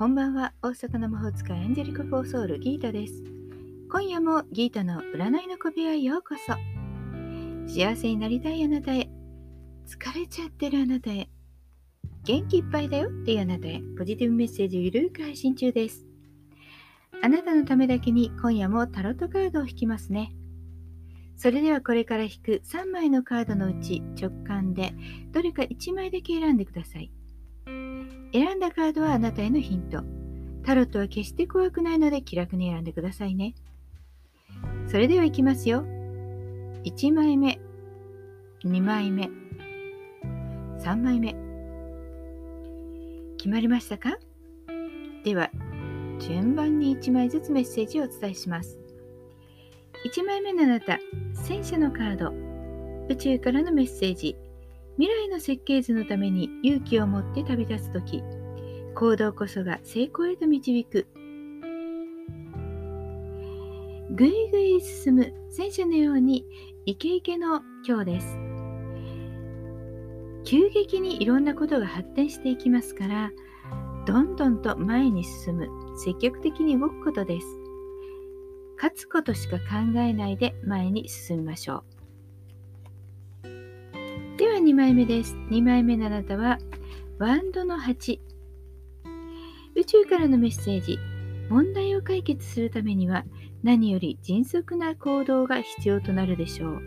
こんばんは、大阪の魔法使いエンジェリカ・フォーソウルギータです。今夜もギータの占いの小部屋へようこそ。幸せになりたいあなたへ、疲れちゃってるあなたへ、元気いっぱいだよっていうあなたへ、ポジティブメッセージをゆるく配信中です。あなたのためだけに今夜もタロットカードを引きますね。それではこれから引く3枚のカードのうち直感でどれか1枚だけ選んでください。んだカードはあなたへのヒント。タロットは決して怖くないので気楽に選んでくださいね。それではいきますよ。1枚目、2枚目、3枚目。決まりましたか？では、順番に1枚ずつメッセージをお伝えします。1枚目のあなた、戦車のカード、宇宙からのメッセージ。未来の設計図のために勇気を持って旅立つ時行動こそが成功へと導くぐいぐい進む戦車のようにイケイケの今日です急激にいろんなことが発展していきますからどんどんと前に進む積極的に動くことです勝つことしか考えないで前に進みましょうでは2枚目です。2枚目のあなたは、ワンドの8。宇宙からのメッセージ。問題を解決するためには何より迅速な行動が必要となるでしょう。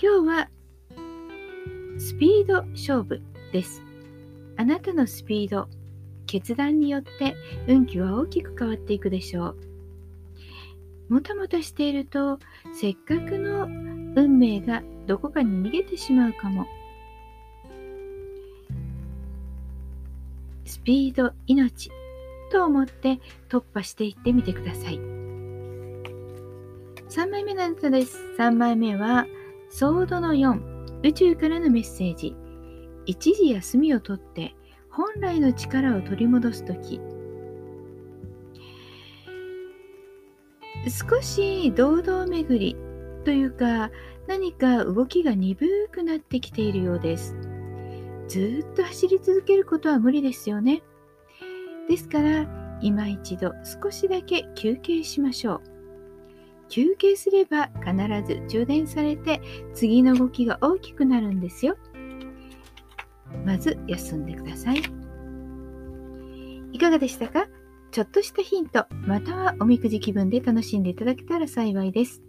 今日はスピード勝負です。あなたのスピード、決断によって運気は大きく変わっていくでしょう。もたもたしているとせっかくの運命がどこかに逃げてしまうかも。スピード命と思って突破していってみてください。3枚目のあなたです。3枚目はソードの4宇宙からのメッセージ。一時休みをとって本来の力を取り戻す時少し堂々巡りというか何か動きが鈍くなってきているようです。ずっと走り続けることは無理ですよね。ですから今一度少しだけ休憩しましょう。休憩すれば必ず充電されて次の動きが大きくなるんですよ。まず休んでください。いかがでしたか？ちょっとしたヒント、またはおみくじ気分で楽しんでいただけたら幸いです。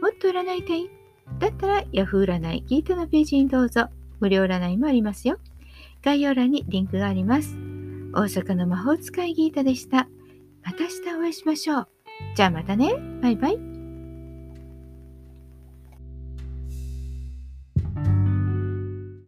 もっと占いたい？だったら Yahoo 占いギートのページにどうぞ。無料占いもありますよ。概要欄にリンクがあります。大阪の魔法使いギータでした。また明日お会いしましょう。じゃあまたね。バイバイ。